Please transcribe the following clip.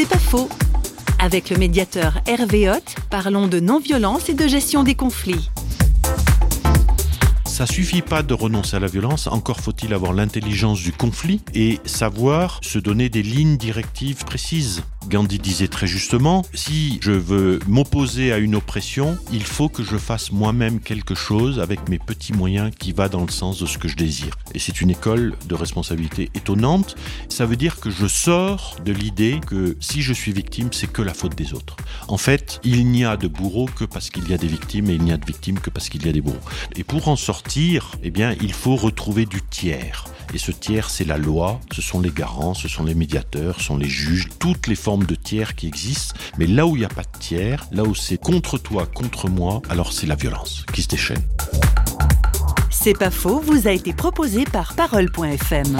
C'est pas faux. Avec le médiateur Hervé Hoth, parlons de non-violence et de gestion des conflits. Ça suffit pas de renoncer à la violence, encore faut-il avoir l'intelligence du conflit et savoir se donner des lignes directives précises. Gandhi disait très justement, si je veux m'opposer à une oppression, il faut que je fasse moi-même quelque chose avec mes petits moyens qui va dans le sens de ce que je désire. Et c'est une école de responsabilité étonnante. Ça veut dire que je sors de l'idée que si je suis victime, c'est que la faute des autres. En fait, il n'y a de bourreaux que parce qu'il y a des victimes et il n'y a de victimes que parce qu'il y a des bourreaux. Et pour en sortir, eh bien, il faut retrouver du tiers. Et ce tiers, c'est la loi, ce sont les garants, ce sont les médiateurs, ce sont les juges, toutes les formes de tiers qui existent. Mais là où il n'y a pas de tiers, là où c'est contre toi, contre moi, alors c'est la violence qui se déchaîne. C'est pas faux, vous a été proposé par Parole.fm.